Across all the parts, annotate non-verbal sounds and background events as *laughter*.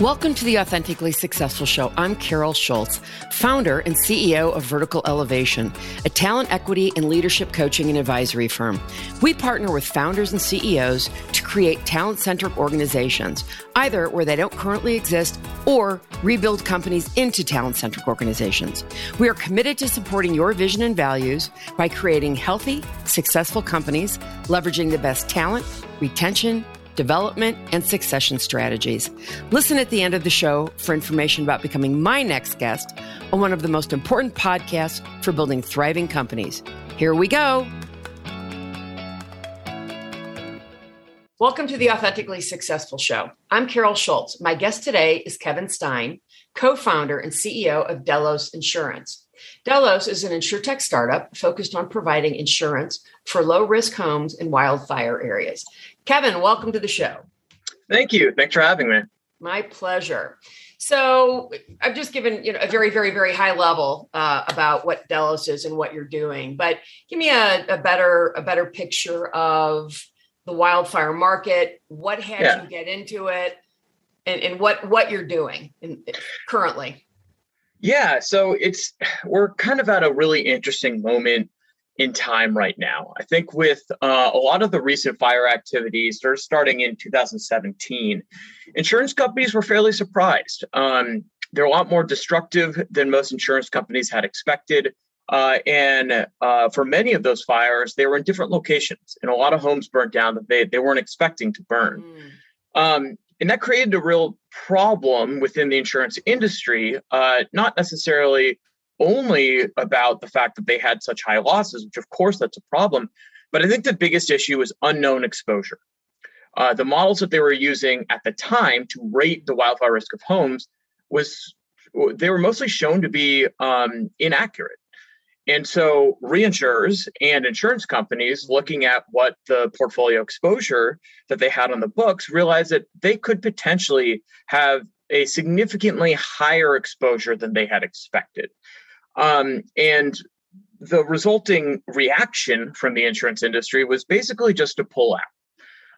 Welcome to the Authentically Successful Show. I'm Carol Schultz, founder and CEO of Vertical Elevation, a talent equity and leadership coaching and advisory firm. We partner with founders and CEOs to create talent centric organizations, either where they don't currently exist or rebuild companies into talent centric organizations. We are committed to supporting your vision and values by creating healthy, successful companies, leveraging the best talent, retention, development, and succession strategies. Listen at the end of the show for information about becoming my next guest on one of the most important podcasts for building thriving companies. Here we go. Welcome to the Authentically Successful Show. I'm Carol Schultz. My guest today is Kevin Stein, co founder and CEO of Delos Insurance. Delos is an insurtech startup focused on providing insurance for low risk homes in wildfire areas. Kevin, welcome to the show. Thank you. Thanks for having me. My pleasure. So I've just given you know a very, very, very high level uh, about what Delos is and what you're doing, but give me a, a better a better picture of the wildfire market. What had yeah. you get into it, and, and what what you're doing in, currently? Yeah, so it's we're kind of at a really interesting moment in time right now. I think with uh, a lot of the recent fire activities, they're starting in 2017. Insurance companies were fairly surprised. Um, they're a lot more destructive than most insurance companies had expected. Uh, and uh, for many of those fires, they were in different locations, and a lot of homes burnt down that they, they weren't expecting to burn. Mm. Um, and that created a real problem within the insurance industry, uh, not necessarily only about the fact that they had such high losses, which of course that's a problem, but I think the biggest issue is unknown exposure. Uh, the models that they were using at the time to rate the wildfire risk of homes was they were mostly shown to be um, inaccurate. And so reinsurers and insurance companies looking at what the portfolio exposure that they had on the books realized that they could potentially have a significantly higher exposure than they had expected. Um, and the resulting reaction from the insurance industry was basically just to pull out.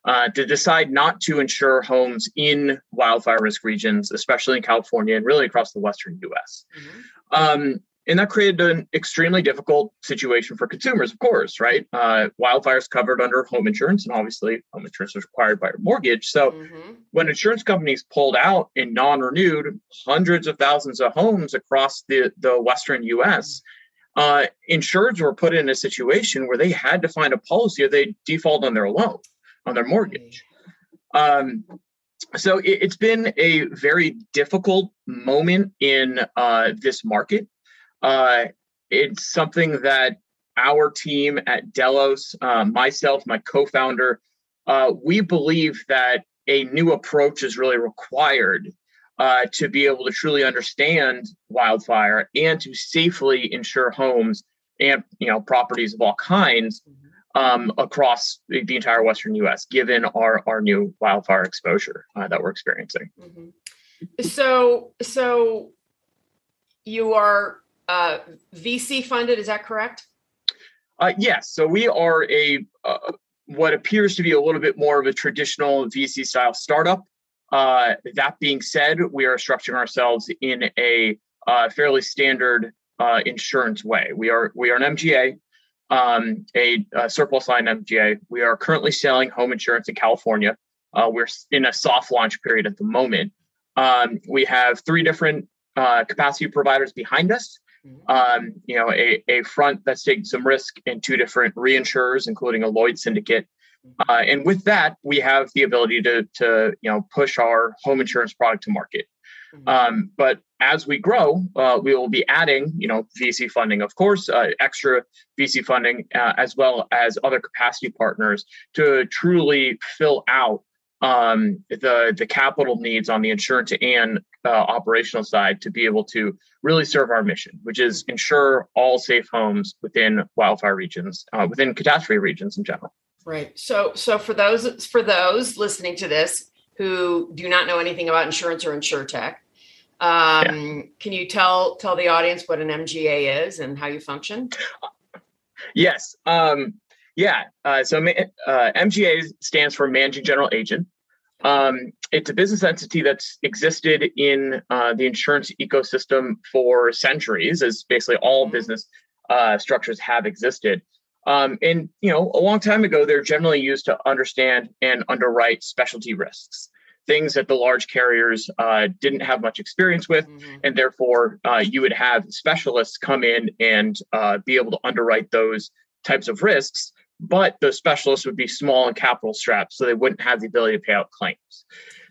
Uh, to decide not to insure homes in wildfire risk regions, especially in California and really across the Western US. Mm-hmm. Um, and that created an extremely difficult situation for consumers, of course, right? Uh, wildfires covered under home insurance, and obviously, home insurance was required by your mortgage. So, mm-hmm. when insurance companies pulled out and non renewed hundreds of thousands of homes across the, the Western US, uh, insureds were put in a situation where they had to find a policy or they default on their loan, on their mortgage. Um, so it, has been a very difficult moment in uh, this market uh, it's something that our team at Delos, uh, myself, my co-founder, uh, we believe that a new approach is really required uh, to be able to truly understand wildfire and to safely insure homes and you know properties of all kinds um, across the, the, entire Western U.S. Given our our new wildfire exposure uh, that we're experiencing. Mm-hmm. So so you are uh, VC funded. Is that correct? Uh, yes. So we are a uh, what appears to be a little bit more of a traditional VC style startup. Uh, that being said, we are structuring ourselves in a uh, fairly standard uh, insurance way. We are we are an MGA, um, a, a, surplus line MGA. We are currently selling home insurance in California. Uh, we're in a soft launch period at the moment. Um, we have three different uh, capacity providers behind us. Mm-hmm. um, you know, a, a front that's taking some risk in two different reinsurers, including a Lloyd syndicate. Mm-hmm. Uh, and with that, we have the ability to, to you know, push our home insurance product to market. Mm-hmm. Um, but as we grow, uh, we will be adding, you know, VC funding, of course, uh, extra VC funding, uh, as well as other capacity partners to truly fill out um, the the capital needs on the insurance and uh, operational side to be able to really serve our mission, which is ensure all safe homes within wildfire regions, uh, within catastrophe regions in general. Right. So, so for those for those listening to this who do not know anything about insurance or insurtech, um, yeah. can you tell tell the audience what an MGA is and how you function? Yes. Um, yeah. Uh, so uh, MGA stands for Managing General Agent. Um, it's a business entity that's existed in uh, the insurance ecosystem for centuries, as basically all mm-hmm. business uh, structures have existed. Um, and you know, a long time ago, they're generally used to understand and underwrite specialty risks, things that the large carriers uh, didn't have much experience with, mm-hmm. and therefore uh, you would have specialists come in and uh, be able to underwrite those types of risks. But those specialists would be small and capital strapped, so they wouldn't have the ability to pay out claims.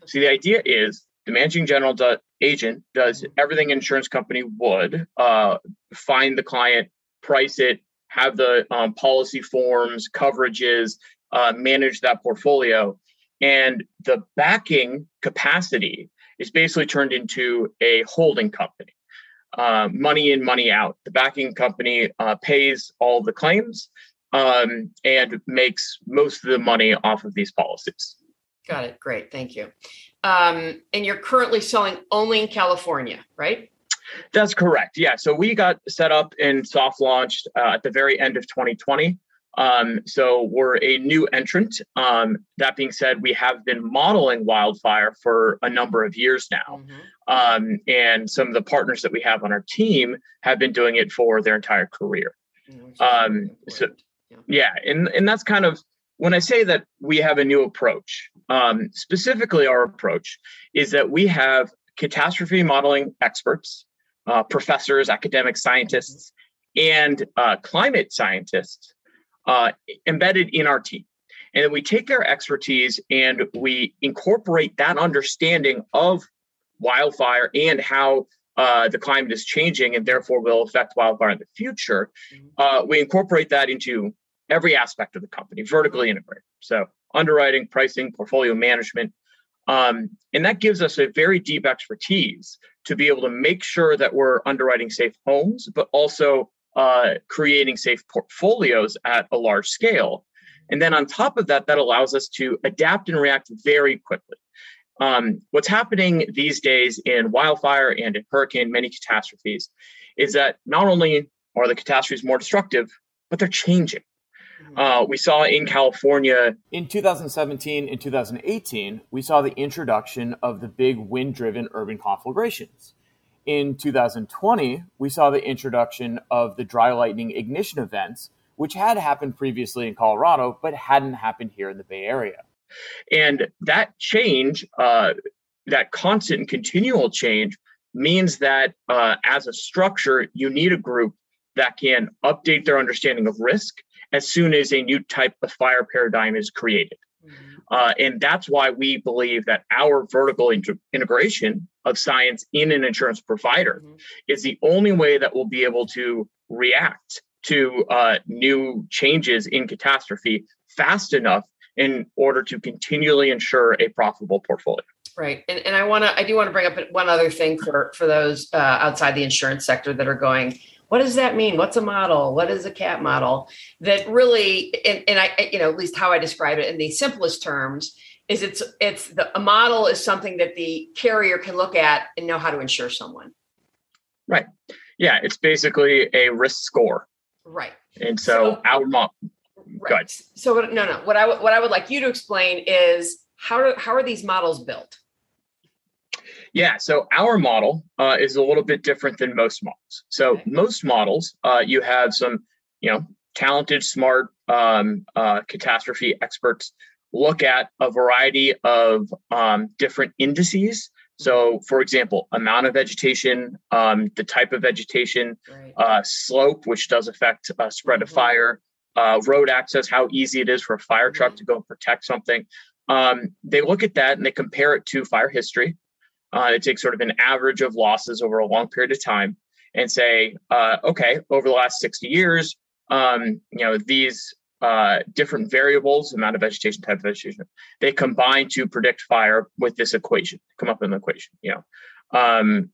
So the idea is the managing general do- agent does everything an insurance company would uh, find the client, price it, have the um, policy forms, coverages, uh, manage that portfolio. And the backing capacity is basically turned into a holding company. Uh, money in, money out. The backing company uh, pays all the claims um, and makes most of the money off of these policies. Got it. Great. Thank you. Um, and you're currently selling only in California, right? That's correct. Yeah. So we got set up and soft launched uh, at the very end of 2020. Um, so we're a new entrant. Um, that being said, we have been modeling wildfire for a number of years now. Mm-hmm. Um, and some of the partners that we have on our team have been doing it for their entire career. Mm-hmm. so, yeah. And, and that's kind of when I say that we have a new approach, um, specifically our approach is that we have catastrophe modeling experts uh, professors, academic scientists, and uh, climate scientists uh, embedded in our team. And then we take their expertise and we incorporate that understanding of wildfire and how uh, the climate is changing and therefore will affect wildfire in the future. Mm-hmm. Uh, we incorporate that into every aspect of the company, vertically integrated. So underwriting, pricing, portfolio management, um, and that gives us a very deep expertise to be able to make sure that we're underwriting safe homes, but also uh, creating safe portfolios at a large scale. And then on top of that, that allows us to adapt and react very quickly. Um, what's happening these days in wildfire and in hurricane, many catastrophes, is that not only are the catastrophes more destructive, but they're changing. Mm-hmm. Uh, we saw in California. In 2017 and 2018, we saw the introduction of the big wind driven urban conflagrations. In 2020, we saw the introduction of the dry lightning ignition events, which had happened previously in Colorado, but hadn't happened here in the Bay Area. And that change, uh, that constant and continual change, means that uh, as a structure, you need a group that can update their understanding of risk as soon as a new type of fire paradigm is created. Mm-hmm. Uh, and that's why we believe that our vertical inter- integration of science in an insurance provider mm-hmm. is the only way that we'll be able to react to uh, new changes in catastrophe fast enough in order to continually ensure a profitable portfolio. Right, and, and I want to I do want to bring up one other thing for for those uh, outside the insurance sector that are going what does that mean? What's a model? What is a cat model? That really and, and i you know at least how i describe it in the simplest terms is it's it's the a model is something that the carrier can look at and know how to insure someone. Right. Yeah it's basically a risk score. Right. And so, so our model right. so no no what i what i would like you to explain is how do, how are these models built yeah, so our model uh, is a little bit different than most models. So okay. most models, uh, you have some, you know, talented, smart um, uh, catastrophe experts look at a variety of um, different indices. So, mm-hmm. for example, amount of vegetation, um, the type of vegetation, right. Uh, slope, which does affect uh, spread mm-hmm. of fire, uh, road access, how easy it is for a fire truck to go and protect something. Um, they look at that and they compare it to fire history. Uh, they take sort of an average of losses over a long period of time and say, uh, okay, over the last 60 years, um, you know, these uh, different variables, amount of vegetation, type of vegetation, they combine to predict fire with this equation, come up with an equation, you know, um,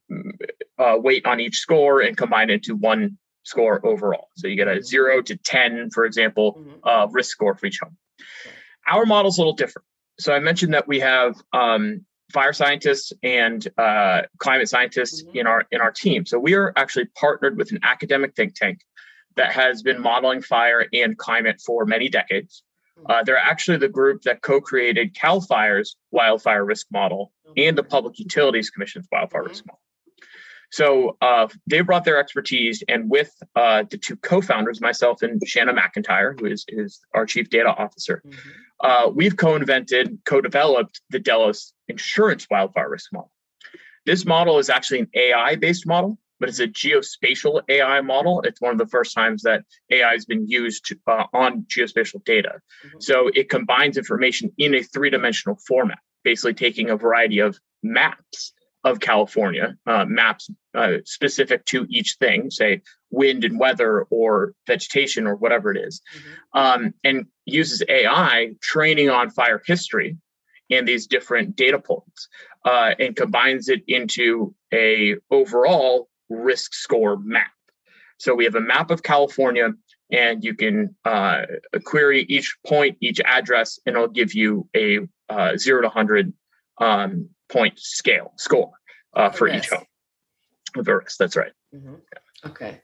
uh, weight on each score and combine into one score overall. So you get a zero to 10, for example, mm-hmm. uh, risk score for each home. Our model's a little different. So I mentioned that we have um, fire scientists and uh, climate scientists mm-hmm. in our in our team. So we are actually partnered with an academic think tank that has been modeling fire and climate for many decades. Hmm. Uh, they're actually the group that co-created Cal Fire's wildfire risk model and the Public Utilities Commission's wildfire mm-hmm. risk model. So uh, they brought their expertise, and with uh, the two co-founders, myself and Shanna McIntyre, who is, is our chief data officer, mm-hmm. uh, we've co-invented, co-developed the Delos Insurance Wildfire Risk Model. This model is actually an AI-based model, but it's a geospatial AI model. It's one of the first times that AI has been used to, uh, on geospatial data. Mm-hmm. So it combines information in a three-dimensional format, basically taking a variety of maps of California, uh, maps uh, specific to each thing, say wind and weather or vegetation or whatever it is, mm-hmm. um, and uses AI training on fire history and these different data points uh, and combines it into a overall risk score map. So we have a map of California and you can uh, query each point, each address, and it'll give you a uh, zero to 100 um, point scale score uh, for each home. The risk, that's right. Mm-hmm. Okay,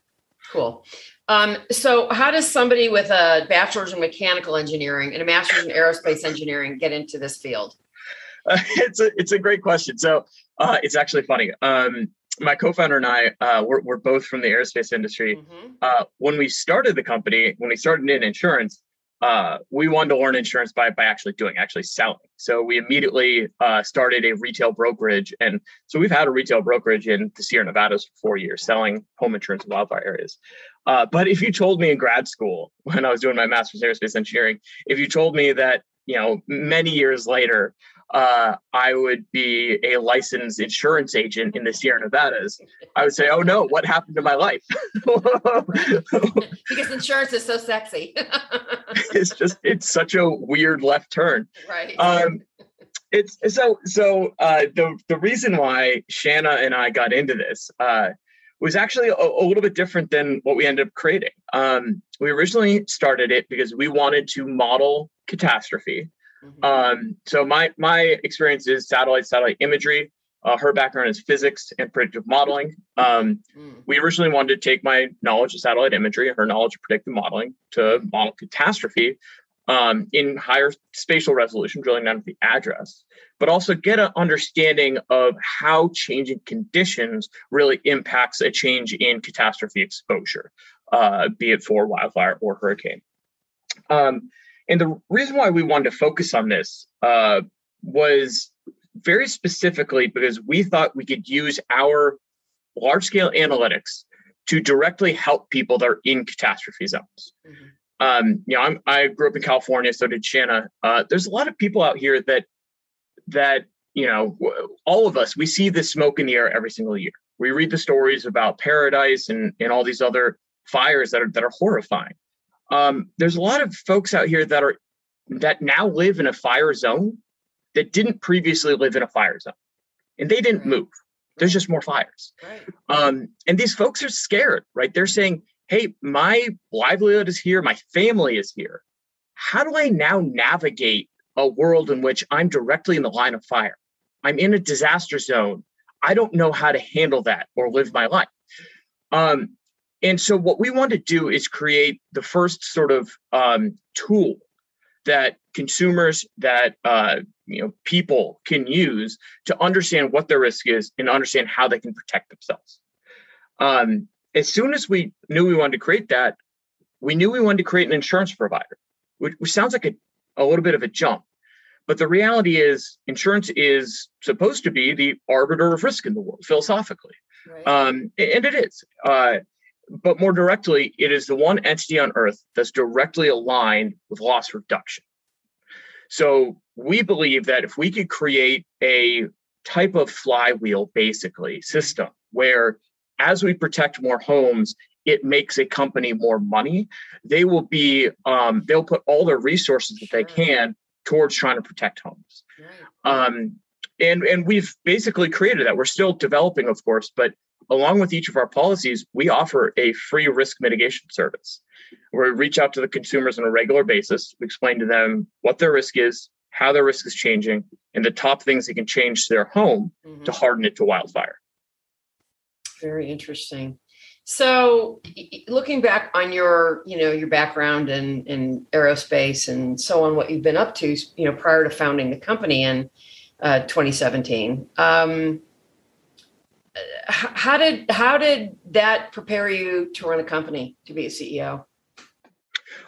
cool. Um, so, how does somebody with a bachelor's in mechanical engineering and a master's in aerospace engineering get into this field? Uh, *laughs* it's a it's a great question. So, uh, it's actually funny. Um, my co-founder and I, uh, we're, we're both from the aerospace industry. Mm-hmm. Uh, when we started the company, when we started in insurance, uh, we wanted to learn insurance by by actually doing, actually selling. So we immediately uh, started a retail brokerage, and so we've had a retail brokerage in the Sierra Nevadas for four years, selling home insurance in wildfire areas. Uh, but if you told me in grad school *laughs* when I was doing my master's in aerospace engineering, if you told me that you know many years later uh, I would be a licensed insurance agent in the Sierra Nevadas, I would say, "Oh no, what happened to my life?" because insurance is so sexy. *laughs* it's just it's such a weird left turn. Right. Um, it's so so. Uh, the the reason why Shanna and I got into this uh, was actually a, a, little bit different than what we ended up creating. Um, we originally started it because we wanted to model catastrophe Mm-hmm. Um, so my my experience is satellite satellite imagery. Uh, her background is physics and predictive modeling. Um, mm. We originally wanted to take my knowledge of satellite imagery and her knowledge of predictive modeling to model catastrophe um, in higher spatial resolution, drilling down to the address, but also get an understanding of how changing conditions really impacts a change in catastrophe exposure, uh, be it for wildfire or hurricane. Um, and the reason why we wanted to focus on this uh, was very specifically because we thought we could use our large scale analytics to directly help people that are in catastrophe zones. Mm-hmm. Um, you know, I'm, i grew up in California, so did Shanna. Uh, there's a lot of people out here that that you know, all of us we see the smoke in the air every single year. We read the stories about Paradise and and all these other fires that are that are horrifying um, there's a lot of folks out here that are that now live in a fire zone that didn't previously live in a fire zone and they didn't right. move. There's just more fires. Right. um, and these folks are scared right? They're saying hey my livelihood is here my family is here. How do i now navigate a world in which i'm directly in the line of fire? I'm in a disaster zone. I don't know how to handle that or live my life. Um, and so, what we want to do is create the first sort of um, tool that consumers, that uh, you know, people can use to understand what their risk is and understand how they can protect themselves. Um, as soon as we knew we wanted to create that, we knew we wanted to create an insurance provider, which, which sounds like a, a little bit of a jump. But the reality is, insurance is supposed to be the arbiter of risk in the world, philosophically. Right. Um, and it is. Uh, but more directly, it is the one entity on Earth that's directly aligned with loss reduction. So we believe that if we could create a type of flywheel, basically, system where as we protect more homes, it makes a company more money. They will be, um, they'll put all their resources that they can towards trying to protect homes. Um, and and we've basically created that. We're still developing, of course, but along with each of our policies, we offer a free risk mitigation service where we reach out to the consumers on a regular basis. We explain to them what their risk is, how their risk is changing, and the top things they can change to their home mm-hmm. to harden it to wildfire. Very interesting. So, looking back on your, you know, your background in in aerospace and so on, what you've been up to, you know, prior to founding the company in uh, 2017, um, how did how did that prepare you to run a company to be a CEO?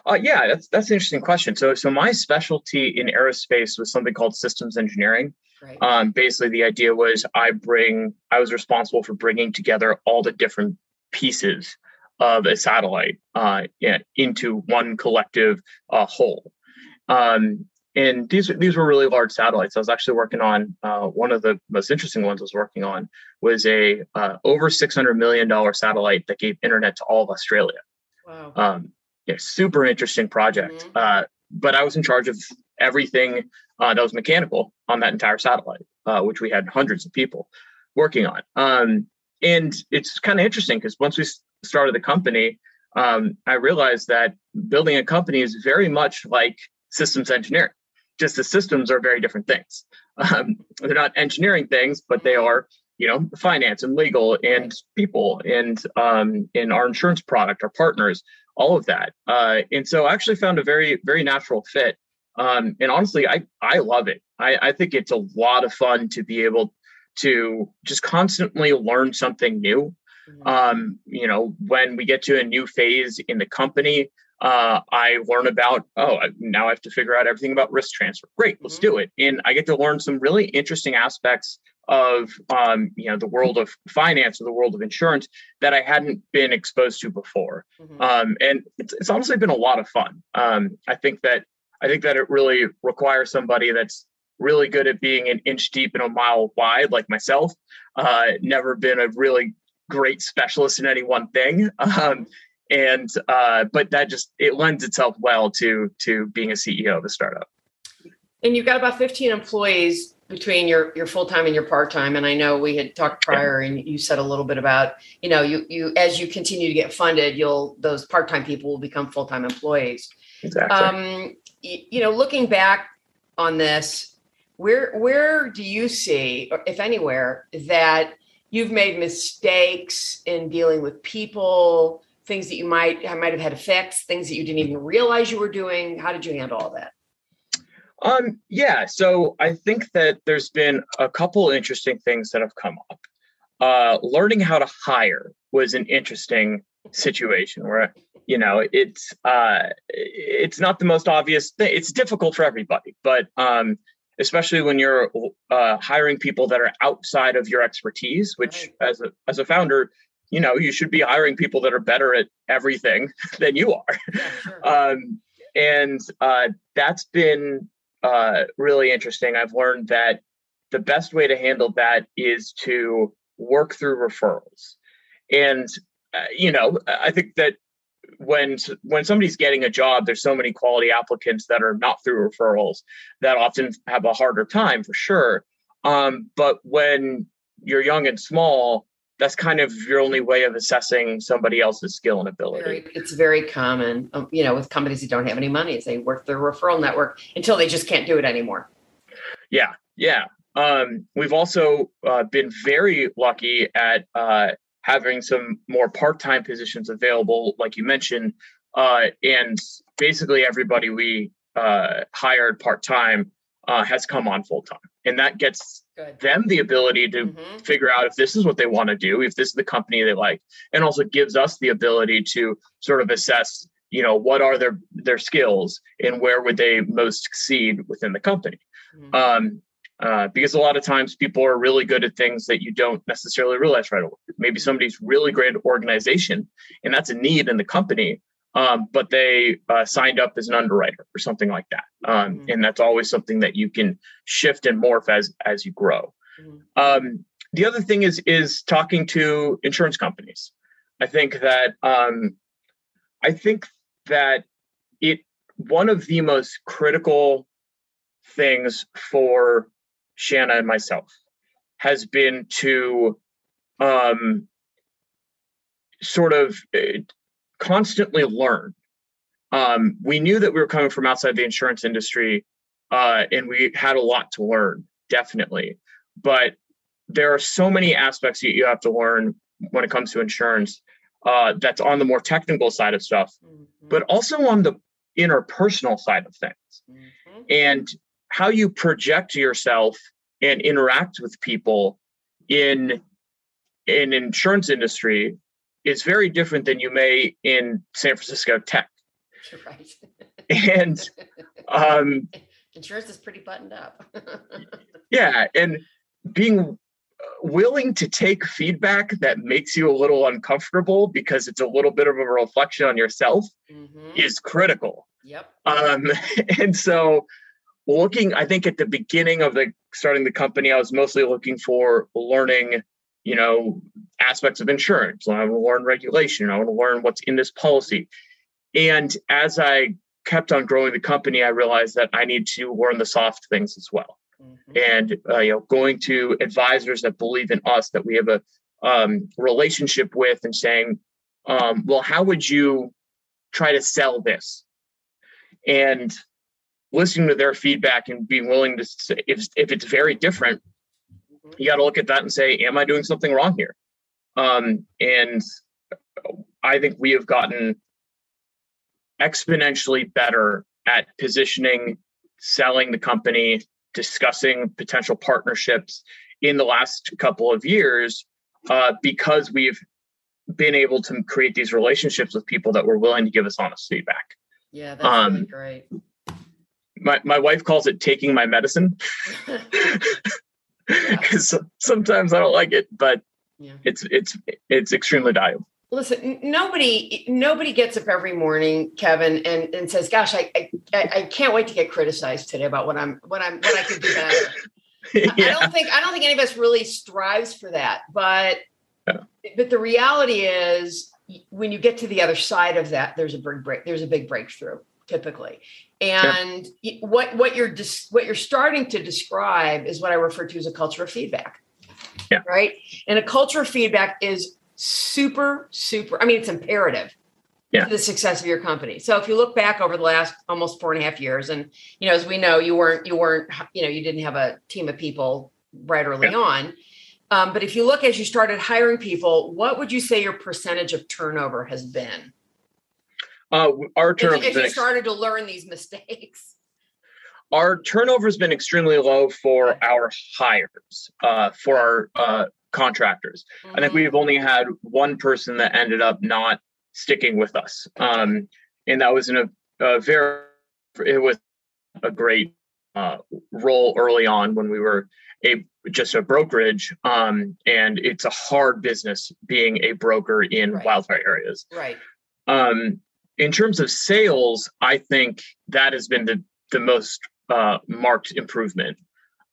Uh, yeah, that's that's an interesting question. So, so my specialty in aerospace was something called systems engineering. Right. Um, basically, the idea was I bring I was responsible for bringing together all the different pieces of a satellite uh, into one collective uh, whole. Um, and these these were really large satellites. I was actually working on uh, one of the most interesting ones. I was working on was a uh, over six hundred million dollar satellite that gave internet to all of Australia. Wow. Um, yeah, super interesting project. Mm-hmm. Uh, but I was in charge of everything uh, that was mechanical on that entire satellite, uh, which we had hundreds of people working on. Um, and it's kind of interesting because once we started the company, um, I realized that building a company is very much like systems engineering. Just the systems are very different things. Um, they're not engineering things, but they are, you know, finance and legal and people and um, in our insurance product, our partners, all of that. Uh, and so I actually found a very, very natural fit. Um, and honestly, I, I love it. I, I think it's a lot of fun to be able to just constantly learn something new. Mm-hmm. Um, you know, when we get to a new phase in the company, uh, I learn about, oh, now I have to figure out everything about risk transfer. Great, let's mm-hmm. do it. And I get to learn some really interesting aspects of, um, you know, the world of finance or the world of insurance that I hadn't been exposed to before. Mm-hmm. Um, and it's, it's, honestly been a lot of fun. Um, I think that I think that it really requires somebody that's really good at being an inch deep and a mile wide, like myself. Uh, never been a really great specialist in any one thing. *laughs* Um, and uh, but that just it lends itself well to to being a CEO of a startup. And you've got about 15 employees between your your full time and your part time. And I know we had talked prior, and you said a little bit about you know you you as you continue to get funded, you'll those part time people will become full time employees. Exactly. Um, you, you know, looking back on this, where where do you see, if anywhere, that you've made mistakes in dealing with people, things that you might I might have had to fix, things that you didn't even realize you were doing? How did you handle all that? Um, yeah, so I think that there's been a couple interesting things that have come up. Uh, learning how to hire was an interesting situation where you know it's uh, it's not the most obvious thing. It's difficult for everybody, but um, especially when you're uh, hiring people that are outside of your expertise which right. as a as a founder you know you should be hiring people that are better at everything *laughs* than you are. Yeah, sure. *laughs* um, and uh, that's been uh, really interesting. I've learned that the best way to handle that is to work through referrals. And uh, you know i think that when when somebody's getting a job there's so many quality applicants that are not through referrals that often have a harder time for sure. Um, but when you're young and small that's kind of your only way of assessing somebody else's skill and ability. Very, it's very common um, you know with companies that don't have any money is they work their referral network until they just can't do it anymore. Yeah yeah. Um, we've also uh, been very lucky at uh, having some more part-time positions available, like you mentioned, uh, and basically everybody we uh, hired part-time uh, has come on full-time, and that gets Good. them the ability to mm-hmm. figure out if this is what they want to do, if this is the company they like, and also gives us the ability to sort of assess, you know, what are their their skills and where would they most succeed within the company. Mm-hmm. Um, uh, because a lot of times people are really good at things that you don't necessarily realize right away. Maybe somebody's really great at organization, and that's a need in the company, um, but they uh, signed up as an underwriter or something like that. Um, mm-hmm. And that's always something that you can shift and morph as as you grow. Mm-hmm. Um, the other thing is is talking to insurance companies. I think that um, I think that it one of the most critical things for Shanna and myself has been to um, sort of uh, constantly learn. Um, we knew that we were coming from outside the insurance industry uh, and we had a lot to learn, definitely. But there are so many aspects that you have to learn when it comes to insurance. uh, that's on the more technical side of stuff, mm-hmm. but also on the interpersonal side of things. Mm-hmm. And how you project yourself and interact with people in in insurance industry is very different than you may in San Francisco tech. *laughs* Right. and um, insurance is pretty buttoned up. *laughs* yeah, and being willing to take feedback that makes you a little uncomfortable because it's a little bit of a reflection on yourself mm-hmm. is critical. Yep. Um, *laughs* and so looking, I think at the beginning of the starting the company, I was mostly looking for learning, you know, aspects of insurance. I want to learn regulation. I want to learn what's in this policy. And as I kept on growing the company, I realized that I need to learn the soft things as well mm-hmm. and uh, you know going to advisors that believe in us that we have a um, relationship with and saying um, well how would you try to sell this and listening to their feedback and being willing to say if, if it's very different. You got to look at that and say am i doing something wrong here um, and i think we have gotten exponentially better at positioning selling the company discussing potential partnerships in the last couple of years uh, because we've been able to create these relationships with people that were willing to give us honest feedback. Yeah, that's um, really great. My my wife calls it taking my medicine *laughs* *laughs* because *laughs* sometimes I don't like it, but yeah. it's it's it's extremely valuable. Listen, nobody nobody gets up every morning, Kevin, and, and says, "Gosh, I, I I can't wait to get criticized today about what I'm what I'm what I could do better." *laughs* yeah. I don't think I don't think any of us really strives for that, but yeah. but the reality is, when you get to the other side of that, there's a big break. There's a big breakthrough typically, and yeah. what what you're dis, what you're starting to describe is what I refer to as a culture of feedback. Yeah. Right. And a culture of feedback is super, super, I mean, it's imperative yeah. to the success of your company. So if you look back over the last almost four and a half years, and you know, as we know, you weren't, you weren't, you know, you didn't have a team of people right early yeah. on. Um, but if you look as you started hiring people, what would you say your percentage of turnover has been? Uh, our turnover. If, if you started to learn these mistakes. *laughs* Our turnover has been extremely low for our hires, uh, for our uh, contractors. Mm-hmm. I think mm-hmm. we've only had one person that ended up not sticking with us. Um, and that was in a, a, very, it was a great uh, role early on when we were a just a brokerage. Um, and it's a hard business being a broker in right. wildfire areas. Right. Um, in terms of sales, I think that has been the, the most uh, marked improvement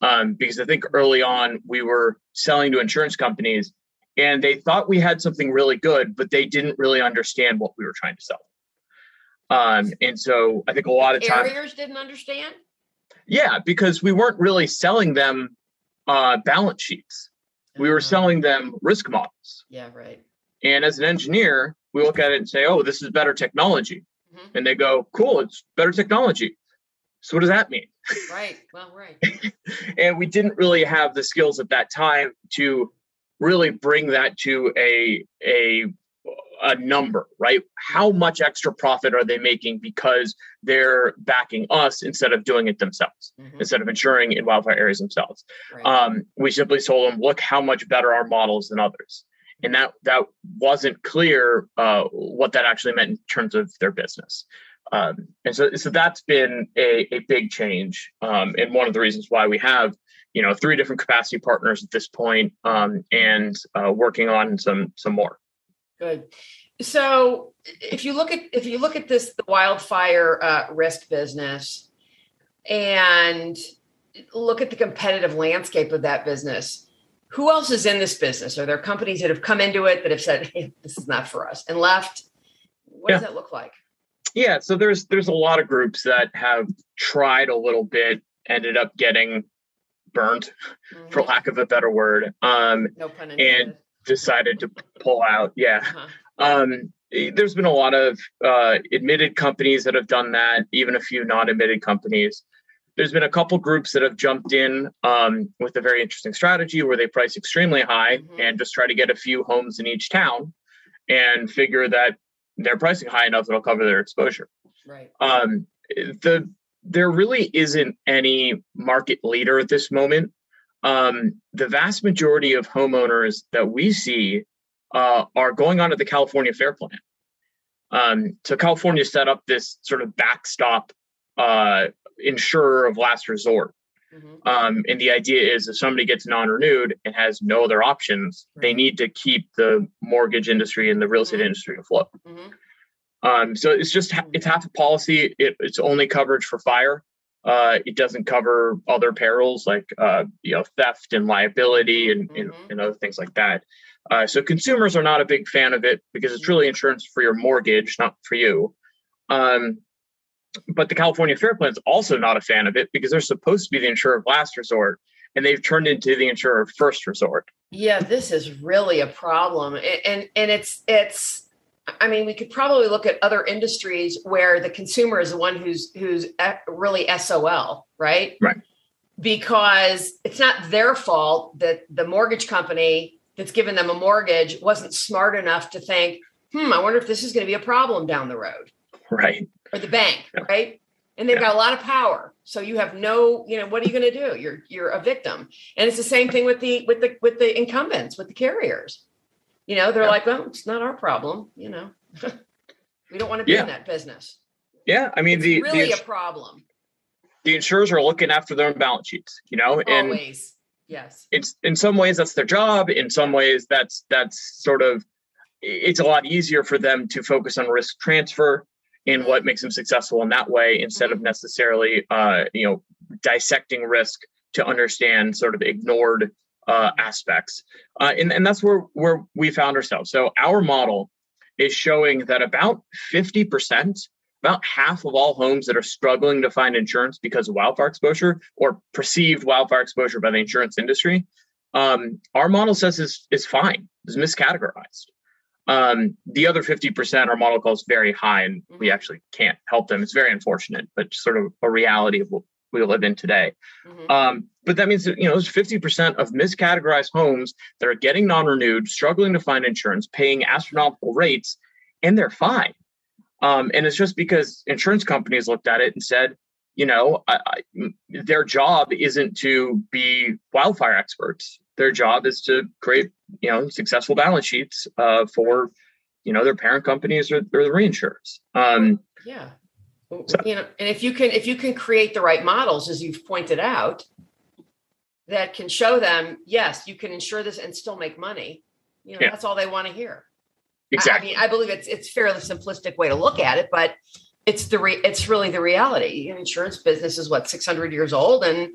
um, because I think early on we were selling to insurance companies and they thought we had something really good, but they didn't really understand what we were trying to sell. Um, and so I think a lot of times carriers didn't understand. Yeah, because we weren't really selling them uh, balance sheets. We were uh-huh. selling them risk models. Yeah, right. And as an engineer, we look at it and say, "Oh, this is better technology," mm-hmm. and they go, "Cool, it's better technology." So what does that mean? Right. Well, right. *laughs* and we didn't really have the skills at that time to really bring that to a a a number, right? How much extra profit are they making because they're backing us instead of doing it themselves, mm-hmm. instead of insuring in wildfire areas themselves? Right. Um, we simply told them, look how much better our models than others, and that that wasn't clear uh, what that actually meant in terms of their business. Um, and so, so that's been a, a big change, um, and one of the reasons why we have, you know, three different capacity partners at this point, um, and uh, working on some some more. Good. So, if you look at if you look at this the wildfire uh, risk business, and look at the competitive landscape of that business, who else is in this business? Are there companies that have come into it that have said, hey, "This is not for us," and left? What yeah. does that look like? yeah so there's there's a lot of groups that have tried a little bit ended up getting burned mm-hmm. for lack of a better word um no and decided to pull out yeah uh-huh. um there's been a lot of uh, admitted companies that have done that even a few non-admitted companies there's been a couple groups that have jumped in um, with a very interesting strategy where they price extremely high mm-hmm. and just try to get a few homes in each town and figure that they're pricing high enough that'll cover their exposure. Right. Um, the there really isn't any market leader at this moment. Um, the vast majority of homeowners that we see uh, are going onto the California Fair Plan. Um, so California set up this sort of backstop uh, insurer of last resort. Mm-hmm. Um, and the idea is if somebody gets non-renewed and has no other options, right. they need to keep the mortgage industry and the real estate mm-hmm. industry afloat. Mm-hmm. Um, so it's just it's half a policy. It, it's only coverage for fire. Uh, it doesn't cover other perils like uh, you know theft and liability and, and, mm-hmm. and, other things like that. Uh, so consumers are not a big fan of it because it's really insurance for your mortgage, not for you. Um, but the California Fair Plan is also not a fan of it because they're supposed to be the insurer of last resort, and they've turned into the insurer of first resort. Yeah, this is really a problem, and and, and it's it's. I mean, we could probably look at other industries where the consumer is the one who's who's really SOL, right? Right. Because it's not their fault that the mortgage company that's given them a mortgage wasn't smart enough to think, hmm, I wonder if this is going to be a problem down the road. Right. Or the bank, yeah. right? And they've yeah. got a lot of power. So you have no, you know, what are you going to do? You're you're a victim. And it's the same thing with the with the with the incumbents, with the carriers. You know, they're yeah. like, well, it's not our problem, you know. *laughs* we don't want to be in that business. Yeah, I mean, it's the really the, a problem. The insurers are looking after their own balance sheets, you know, and always Yes. It's in some ways that's their job. In some ways that's that's sort of it's a lot easier for them to focus on risk transfer and what makes them successful in that way instead of mm-hmm. necessarily uh, you know dissecting risk to understand sort of ignored uh, aspects. Uh, and, and that's where where we found ourselves. So our model is showing that about 50% about half of all homes that are struggling to find insurance because of wildfire exposure or perceived wildfire exposure by the insurance industry, um, our model says is is fine, is miscategorized. Um, the other 50% our model calls very high, and we mm-hmm. actually can't help them. It's very unfortunate, but sort of a reality of what we live in today. Mm-hmm. Um, but that means that you know there's 50% of miscategorized homes that are getting non-renewed, struggling to find insurance, paying astronomical rates, and they're fine. Um, and it's just because insurance companies looked at it and said, you know, I, I, their job isn't to be wildfire experts. Their job is to create, you know, successful balance sheets uh, for, you know, their parent companies or, or the reinsurers. Um, yeah, so. you know, and if you can, if you can create the right models, as you've pointed out, that can show them, yes, you can insure this and still make money. You know, yeah. that's all they want to hear. Exactly. I, mean, I believe it's it's fairly simplistic way to look at it, but it's the re- it's really the reality. Insurance business is what 600 years old, and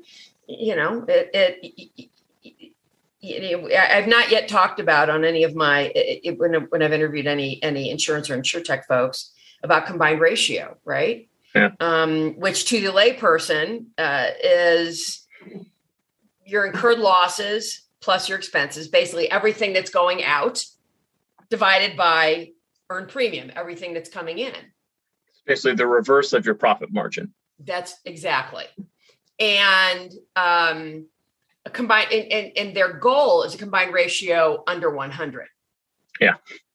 you know it, it I've not yet talked about on any of my it, when, when I've interviewed any any insurance or insurtech folks about combined ratio, right? Yeah. Um, which to the layperson uh, is your incurred losses plus your expenses, basically everything that's going out divided by earned premium, everything that's coming in. Basically, the reverse of your profit margin. That's exactly. And um, a combined, and, and, and their goal is a combined ratio under 100. Yeah.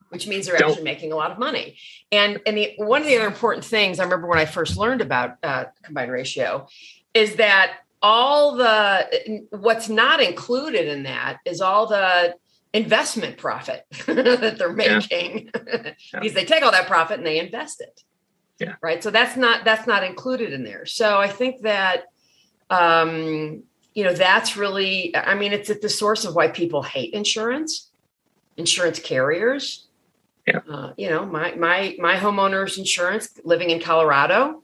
Which means they're Don't. actually making a lot of money. And and the, one of the other important things I remember when I first learned about uh, combined ratio is that all the what's not included in that is all the investment profit *laughs* that they're making yeah. because they take all that profit and they invest it yeah right so that's not that's not included in there so i think that um you know that's really i mean it's at the source of why people hate insurance insurance carriers yeah. Uh, you know my my my homeowner's insurance living in colorado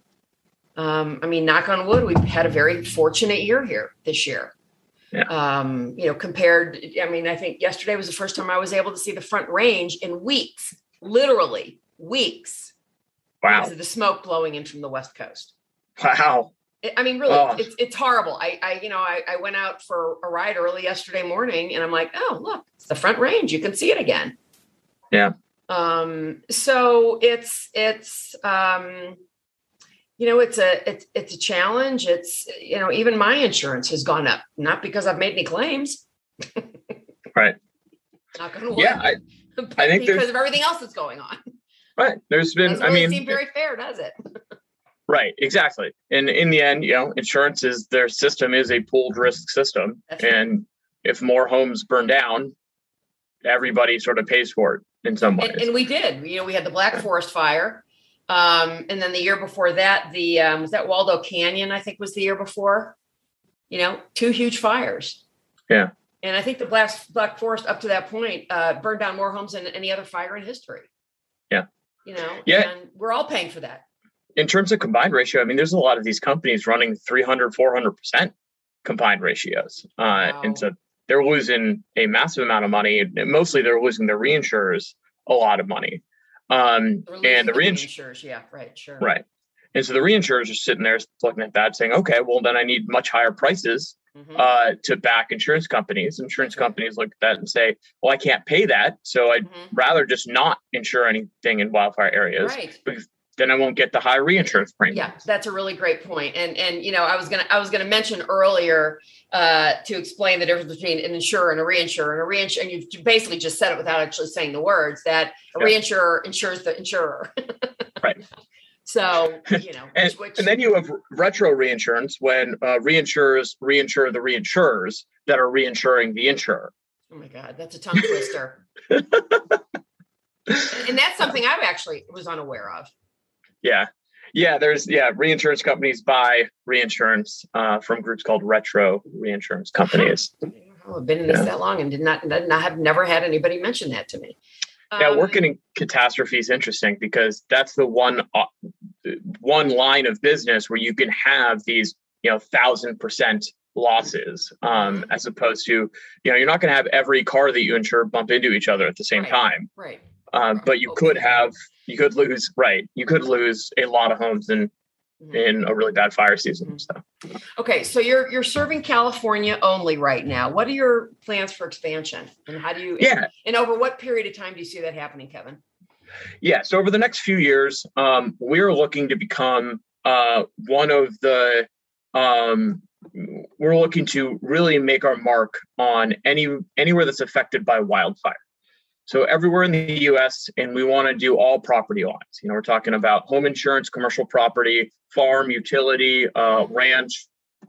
um, i mean knock on wood we've had a very fortunate year here this year yeah. Um, you know, compared, I mean, I think yesterday was the first time I was able to see the front range in weeks, literally weeks. Wow. Because of the smoke blowing in from the West Coast. Wow. I mean, really, oh. it's, it's horrible. I, I, you know, I, I went out for a ride early yesterday morning and I'm like, oh, look, it's the front range. You can see it again. Yeah. Um, so it's, it's, um, you know it's a it's it's a challenge it's you know even my insurance has gone up not because i've made any claims *laughs* right Knock on wood. Yeah, I, *laughs* I think because of everything else that's going on. Right. There's been. Doesn't I really mean, seem very fair, does it? *laughs* Right, exactly. And in the end, you know, insurance is their system is a pooled risk system. That's right. and if more homes burn down, everybody sort of pays for it in some ways. And, and we did. You know, we had the Black Forest fire. Um, and then the year before that, the um, was that Waldo Canyon, I think was the year before. You know, two huge fires. Yeah. And I think the Black Black Forest up to that point uh, burned down more homes than any other fire in history. Yeah. You know, Yeah. and we're all paying for that. In terms of combined ratio, I mean, there's a lot of these companies running 300, 400% combined ratios. Uh, Wow. And so they're losing a massive amount of money. Mostly they're losing their reinsurers a lot of money. Um, and the losing reinsurers, reinsurers, yeah, right, sure. right. And so the reinsurers are sitting there looking at that saying, okay, well, then I need much higher prices Mhm. uh, to back insurance companies. Insurance companies look at that and say, well, I can't pay that. So I'd Mhm. rather just not insure anything in wildfire areas. Right. Then I won't get the high reinsurance premium. Yeah, that's a really great point. And and you know, I was gonna I was gonna mention earlier uh, to explain the difference between an insurer and a reinsurer. And a reinsurer, and you've basically just said it without actually saying the words that a Yeah. reinsurer insures the insurer. *laughs* Right. *laughs* So you know, And, which, and then you have retro reinsurance when uh, reinsurers reinsure the reinsurers that are reinsuring the insurer. oh my god, that's a tongue twister. *laughs* and that's something I actually was unaware of. Yeah. Yeah, there's yeah, reinsurance companies buy reinsurance uh, from groups called retro reinsurance companies. I've been in this Yeah. that long and did not, not have never had anybody mention that to me. Yeah, Um, working in catastrophe is interesting because that's the one uh, one line of business where you can have these you know thousand percent losses, um, as opposed to you know you're not going to have every car that you insure bump into each other at the same Right. time, right. Um, but you could have you could lose right you could lose a lot of homes in Mhm. in a really bad fire season. So Okay, so you're you're serving California only right now. What are your plans for expansion, and how do you? yeah, And over what period of time do you see that happening, Kevin? Yeah. So over the next few years, um, we're looking to become uh, one of the. Um, we're looking to really make our mark on any anywhere that's affected by wildfire. So everywhere in the U.S. and we want to do all property lines. You know, we're talking about home insurance, commercial property, farm, utility, uh, ranch,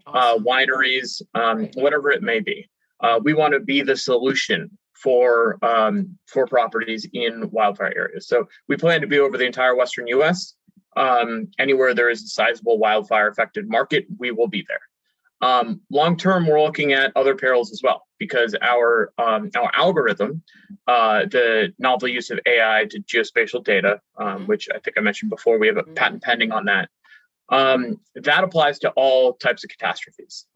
uh, wineries, um, whatever it may be. Uh, we want to be the solution for um, for properties in wildfire areas. So we plan to be over the entire western U.S. Um, anywhere there is a sizable wildfire affected market, we will be there. Um, long term, we're looking at other perils as well because our um, our algorithm, uh, the novel use of AI to geospatial data, um, Mhm. which I think I mentioned before, we have a Mhm. patent pending on that. Um, that applies to all types of catastrophes.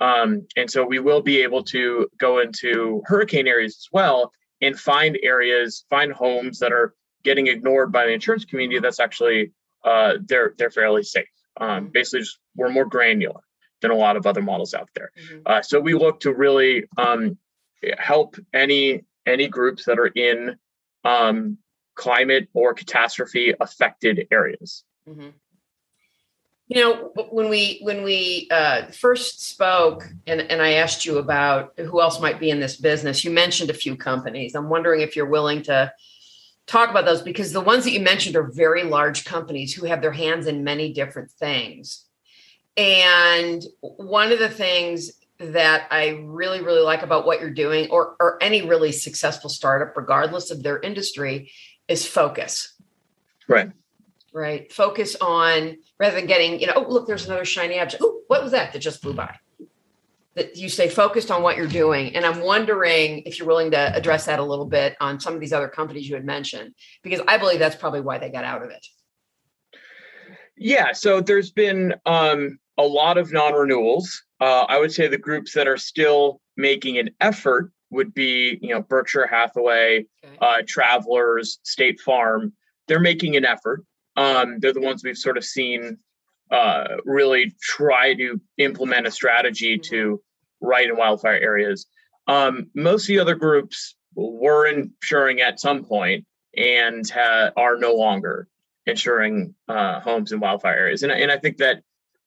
Um, and so we will be able to go into hurricane areas as well and find areas, find homes that are getting ignored by the insurance community. That's actually uh, they're they're fairly safe. Um, basically, just, we're more granular than a lot of other models out there. Mhm. Uh, so we look to really um, help any any groups that are in um, climate or catastrophe affected areas. Mhm. You know, when we when we uh, first spoke, and and I asked you about who else might be in this business, you mentioned a few companies. I'm wondering if you're willing to talk about those because the ones that you mentioned are very large companies who have their hands in many different things. And one of the things that I really, really like about what you're doing, or or any really successful startup, regardless of their industry, is focus Right. right? Focus on rather than getting, you know, oh, look, there's another shiny object. Oh, what was that that just flew by? That you stay focused on what you're doing. And I'm wondering if you're willing to address that a little bit on some of these other companies you had mentioned, because I believe that's probably why they got out of it. Yeah, so there's been um, a lot of non-renewals. Uh, I would say the groups that are still making an effort would be, you know, Berkshire Hathaway, Okay. uh, Travelers, State Farm. They're making an effort. Um, they're the ones we've sort of seen uh, really try to implement a strategy to right in wildfire areas. Um, most of the other groups were insuring at some point and ha- are no longer insuring uh, homes in wildfire areas. And, and I think that,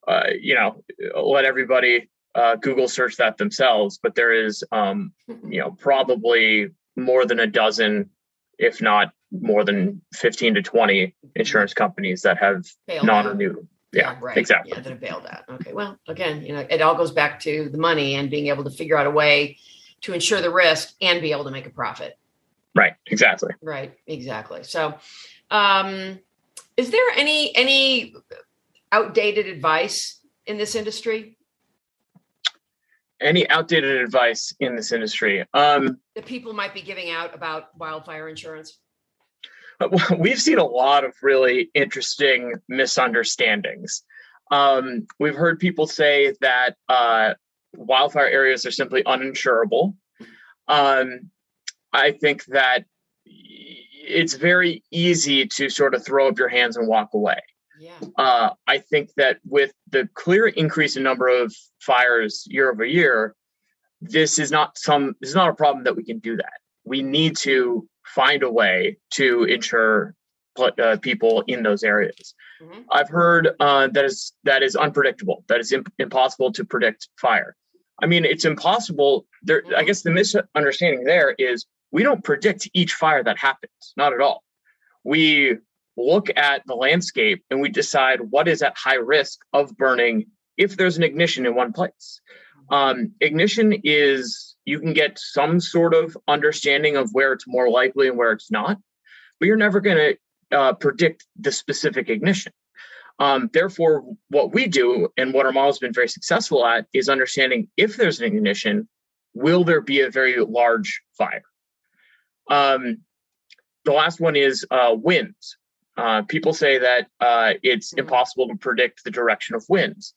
uh, you know, let everybody uh, Google search that themselves, but there is, um, you know, probably more than a dozen, if not more than 15 to 20 insurance companies that have non-renewed. Yeah, yeah, right. Exactly. Yeah, that have bailed out. Okay. Well, again, you know, it all goes back to the money and being able to figure out a way to insure the risk and be able to make a profit. Right. Exactly. Right. Exactly. So, um, is there any any outdated advice in this industry? Any outdated advice in this industry? Um, that people might be giving out about wildfire insurance. *laughs* We've seen a lot of really interesting misunderstandings. Um, we've heard people say that uh, wildfire areas are simply uninsurable. Um, I think that it's very easy to sort of throw up your hands and walk away. Yeah. Uh, I think that with the clear increase in number of fires year over year, this is not some this is not a problem that we can do that. We need to find a way to insure uh, people in those areas. Mm-hmm. I've heard uh, that is that is unpredictable. That is imp- impossible to predict fire. I mean, it's impossible. There, I guess the misunderstanding there is we don't predict each fire that happens. Not at all. We look at the landscape and we decide what is at high risk of burning if there's an ignition in one place. Um, ignition is you can get some sort of understanding of where it's more likely and where it's not, but you're never going to uh, predict the specific ignition. Um, therefore, what we do and what our model's been very successful at is understanding if there's an ignition, will there be a very large fire? Um, the last one is uh, winds. Uh, people say that uh, it's mm-hmm. impossible to predict the direction of winds.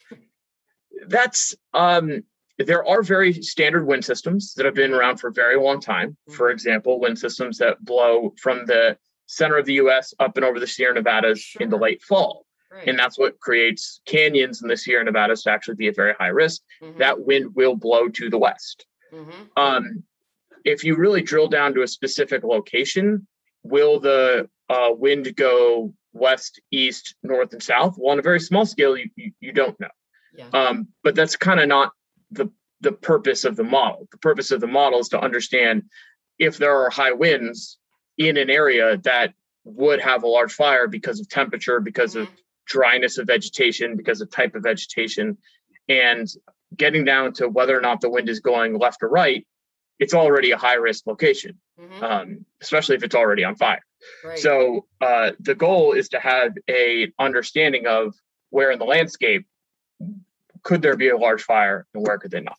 That's um, there are very standard wind systems that have been around for a very long time. For mm-hmm. example, wind systems that blow from the center of the U.S. up and over the Sierra Nevadas sure. in the late fall. Right. And that's what creates canyons in the Sierra Nevadas to actually be a very high risk. Mm-hmm. That wind will blow to the west. Mm-hmm. Um, if you really drill down to a specific location, will the uh, wind go west, east, north, and south? Well, on a very small scale, you, you, you don't know. Yeah. Um, but that's kind of not the the purpose of the model. The purpose of the model is to understand if there are high winds in an area that would have a large fire because of temperature, because mm-hmm. of dryness of vegetation, because of type of vegetation, and getting down to whether or not the wind is going left or right, it's already a high risk location, mm-hmm. um, especially if it's already on fire. Right. So uh, the goal is to have a understanding of where in the landscape could there be a large fire and where could they not?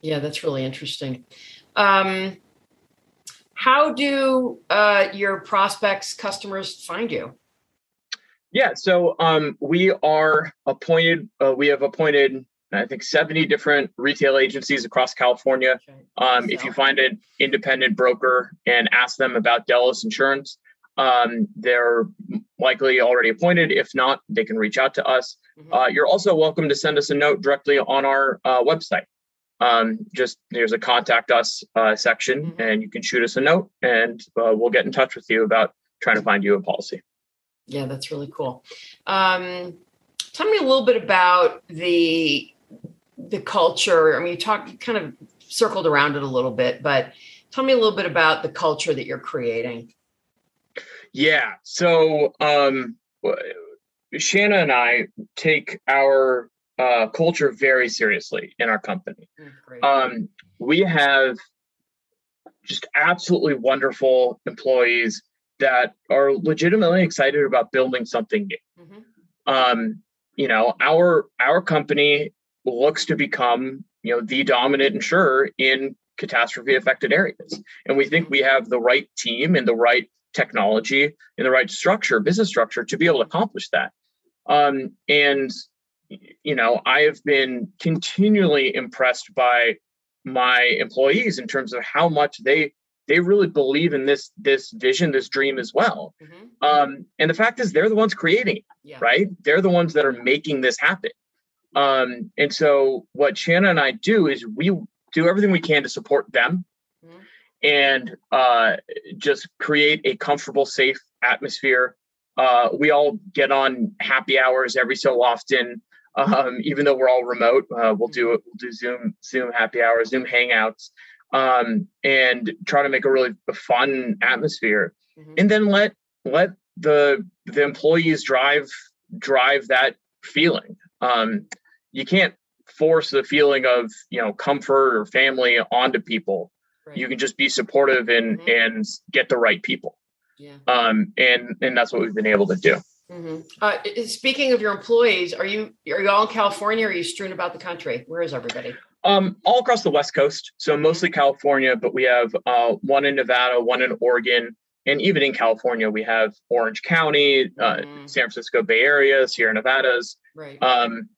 Yeah, that's really interesting. Um, how do uh, your prospects, customers find you? Yeah, so um, we are appointed. Uh, we have appointed, I think, seventy different retail agencies across California. Um, if you find an independent broker and ask them about Delos Insurance, um, they're likely already appointed. If not, they can reach out to us. Mm-hmm. Uh, you're also welcome to send us a note directly on our uh, website. Um, just there's a contact us uh, section, mm-hmm. and you can shoot us a note, and uh, we'll get in touch with you about trying to find you a policy. Yeah, that's really cool. Um, tell me a little bit about the the culture. I mean, you talked kind of circled around it a little bit, but tell me a little bit about the culture that you're creating. Yeah. So um, Shanna and I take our uh, culture very seriously in our company. Mm, um, we have just absolutely wonderful employees that are legitimately excited about building something new. Mm-hmm. Um, you know, our our company looks to become you know the dominant insurer in catastrophe affected areas, and we think we have the right team and the right technology and the right structure, business structure, to be able to accomplish that. Um, and you know, I have been continually impressed by my employees in terms of how much they they really believe in this this vision, this dream as well. Mm-hmm. Um, and the fact is, they're the ones creating it, yeah. right? They're the ones that are making this happen. Um, and so, what Shanna and I do is we do everything we can to support them mm-hmm. and uh, just create a comfortable, safe atmosphere uh, we all get on happy hours every so often. Um, even though we're all remote, uh, we'll do it. We'll do Zoom, Zoom happy hours, Zoom hangouts. um, and try to make a really fun atmosphere, mm-hmm. and then let let the the employees drive drive that feeling. Um, you can't force the feeling of you know comfort or family onto people. Right. You can just be supportive and mm-hmm. and get the right people. Yeah. Um, and and that's what we've been able to do. Mm-hmm. Uh, speaking of your employees, are you are you all in California? or Are you strewn about the country? Where is everybody? Um, all across the West Coast. So mostly California, but we have uh, one in Nevada, one in Oregon, and even in California, we have Orange County, uh, mm-hmm. San Francisco Bay Area, Sierra Nevadas. Right. Um,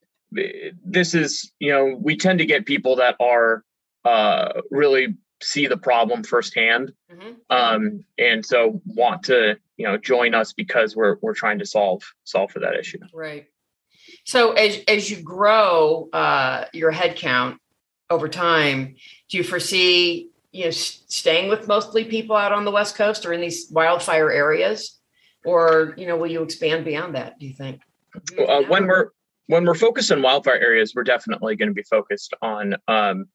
this is, you know, we tend to get people that are uh, really see the problem firsthand, mm-hmm. um, and so want to, you know, join us because we're we're trying to solve solve for that issue. Right. So as as you grow uh, your headcount over time, do you foresee you know staying with mostly people out on the west coast or in these wildfire areas or you know will you expand beyond that do you think uh, when we're when we're focused on wildfire areas we're definitely going to be focused on um,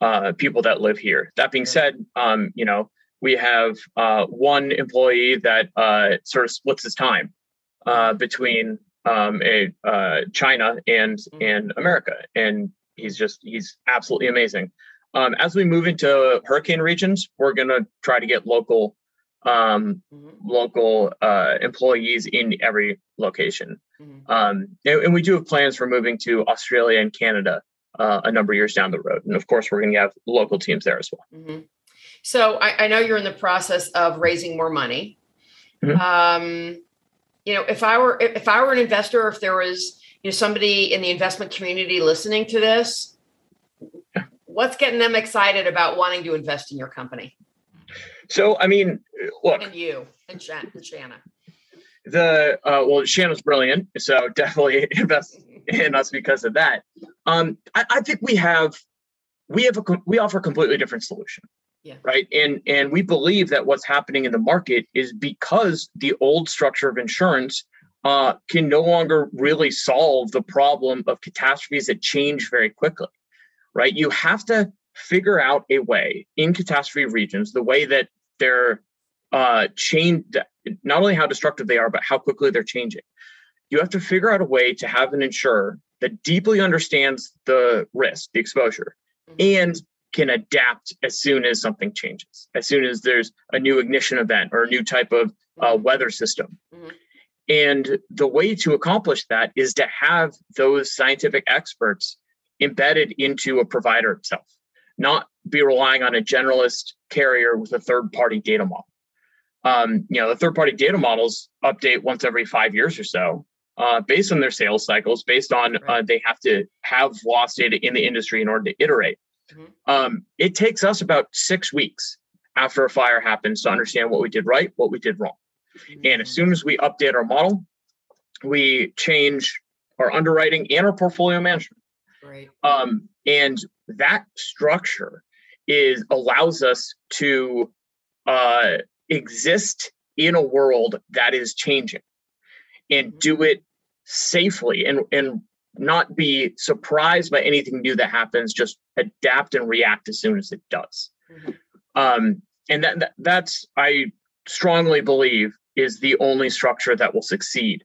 uh, people that live here. That being said um, you know we have uh, one employee that uh, sort of splits his time uh, between um, a uh, china and mm-hmm. and america and he's just he's absolutely amazing. Um, as we move into hurricane regions, we're going to try to get local um, mm-hmm. local uh, employees in every location. Mm-hmm. Um, and, and, we do have plans for moving to Australia and Canada uh, a number of years down the road. And of course, we're going to have local teams there as well. Mm-hmm. So I, I, know you're in the process of raising more money. Mm-hmm. Um, you know, if I were if I were an investor, if there was you know somebody in the investment community listening to this, what's getting them excited about wanting to invest in your company? So, I mean, look, and you and, Shan- and Shanna. The uh, well, Shanna's brilliant, so definitely *laughs* invest in us because of that. Um, I, I think we have we have a we offer a completely different solution. Yeah. Right. And and we believe that what's happening in the market is because the old structure of insurance uh, can no longer really solve the problem of catastrophes that change very quickly right? You have to figure out a way in catastrophe regions, the way that they're uh, changed, not only how destructive they are, but how quickly they're changing. You have to figure out a way to have an insurer that deeply understands the risk, the exposure, mm-hmm. and can adapt as soon as something changes, as soon as there's a new ignition event or a new type of uh, mm-hmm. weather system. Mm-hmm. And the way to accomplish that is to have those scientific experts embedded into a provider itself, not be relying on a generalist carrier with a third party data model. Um, you know, the third party data models update once every five years or so. Uh, based on their sales cycles, based on uh, they have to have loss data in the industry in order to iterate. Mm-hmm. Um, it takes us about six weeks after a fire happens to understand what we did right, what we did wrong. Mm-hmm. And as soon as we update our model, we change our underwriting and our portfolio management. Right. Um, and that structure is allows us to uh, exist in a world that is changing and mm-hmm. do it safely and and not be surprised by anything new that happens just adapt and react as soon as it does mm-hmm. um, and that, that that's i strongly believe is the only structure that will succeed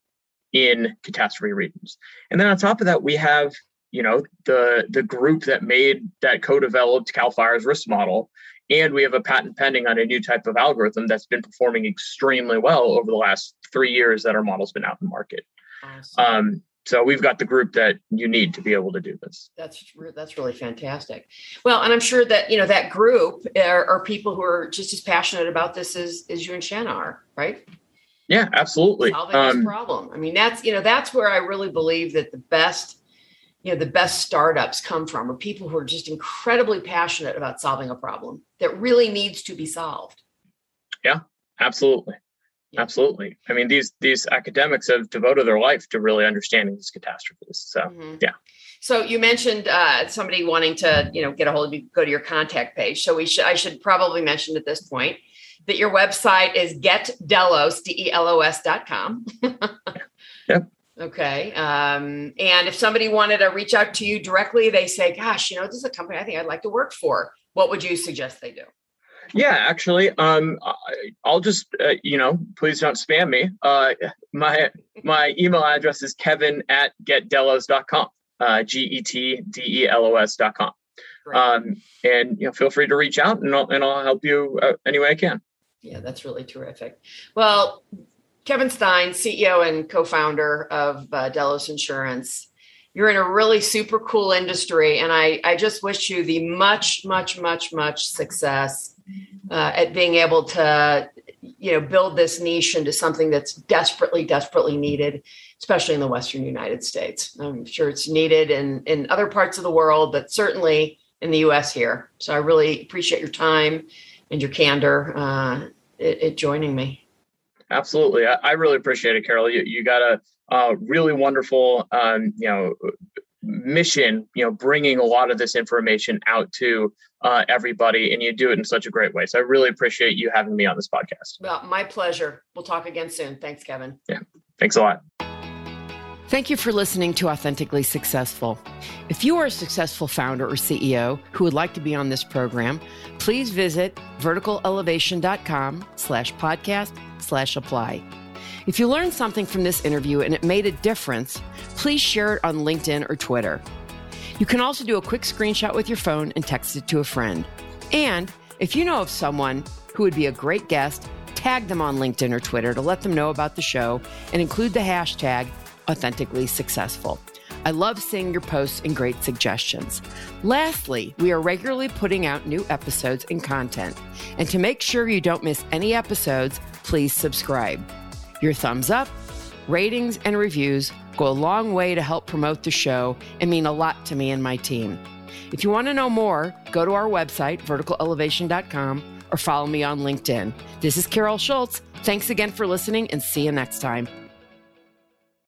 in catastrophe regions and then on top of that we have you know the the group that made that co-developed cal fire's risk model. And we have a patent pending on a new type of algorithm that's been performing extremely well over the last three years that our model's been out in the market. Awesome. um, so we've got the group that you need to be able to do this. That's that's really fantastic. Well and i'm sure that you know that group are, are people who are just as passionate about this as, as you and shanna are right? Yeah absolutely. Solving um, this problem. I mean that's you know that's where i really believe that the best you know the best startups come from are people who are just incredibly passionate about solving a problem that really needs to be solved. Yeah absolutely. Yeah. absolutely. I mean these these academics have devoted their life to really understanding these catastrophes so mm-hmm. yeah. So you mentioned uh, somebody wanting to you know get a hold of you go to your contact page. So we should i should probably mention at this point that your website is getdelos d-e-l-o-s dot com. Yep Okay. Um, and if somebody wanted to reach out to you directly, they say, gosh, you know, this is a company I think I'd like to work for. what would you suggest they do? Yeah, actually, um, I'll just uh, you know, please don't spam me. Uh, my my email address is kevin at getdelos.com, uh, G E T D E L O S.com. Um, and you know, feel free to reach out, and I'll and I'll help you uh, any way I can. Yeah, that's really terrific. Well, Kevin Stein, CEO and co-founder of uh, Delos Insurance. You're in a really super cool industry, and I I just wish you the much much much much success uh, at being able to you know build this niche into something that's desperately desperately needed especially in the western united states. I'm sure it's needed in in other parts of the world but certainly in the us here. So i really appreciate your time and your candor uh, at, joining me absolutely. I, I, really appreciate it carol. You, you got a, a really wonderful um, you know mission you know bringing a lot of this information out to uh, everybody and you do it in such a great way. So i really appreciate you having me on this podcast. Well my pleasure. We'll talk again soon. Thanks kevin. Yeah. Thanks a lot. Thank you for listening to Authentically Successful. If you are a successful founder or CEO who would like to be on this program, please visit verticalelevation.com slash podcast slash apply. If you learned something from this interview and it made a difference, please share it on LinkedIn or Twitter. You can also do a quick screenshot with your phone and text it to a friend. And if you know of someone who would be a great guest, tag them on LinkedIn or Twitter to let them know about the show and include the hashtag authentically successful. I love seeing your posts and great suggestions. Lastly, we are regularly putting out new episodes and content. And to make sure you don't miss any episodes, please subscribe. Your thumbs up, ratings, and reviews go a long way to help promote the show and mean a lot to me and my team. If you want to know more, go to our website, verticalelevation.com, or follow me on LinkedIn. This is Carol Schultz. Thanks again for listening and see you next time.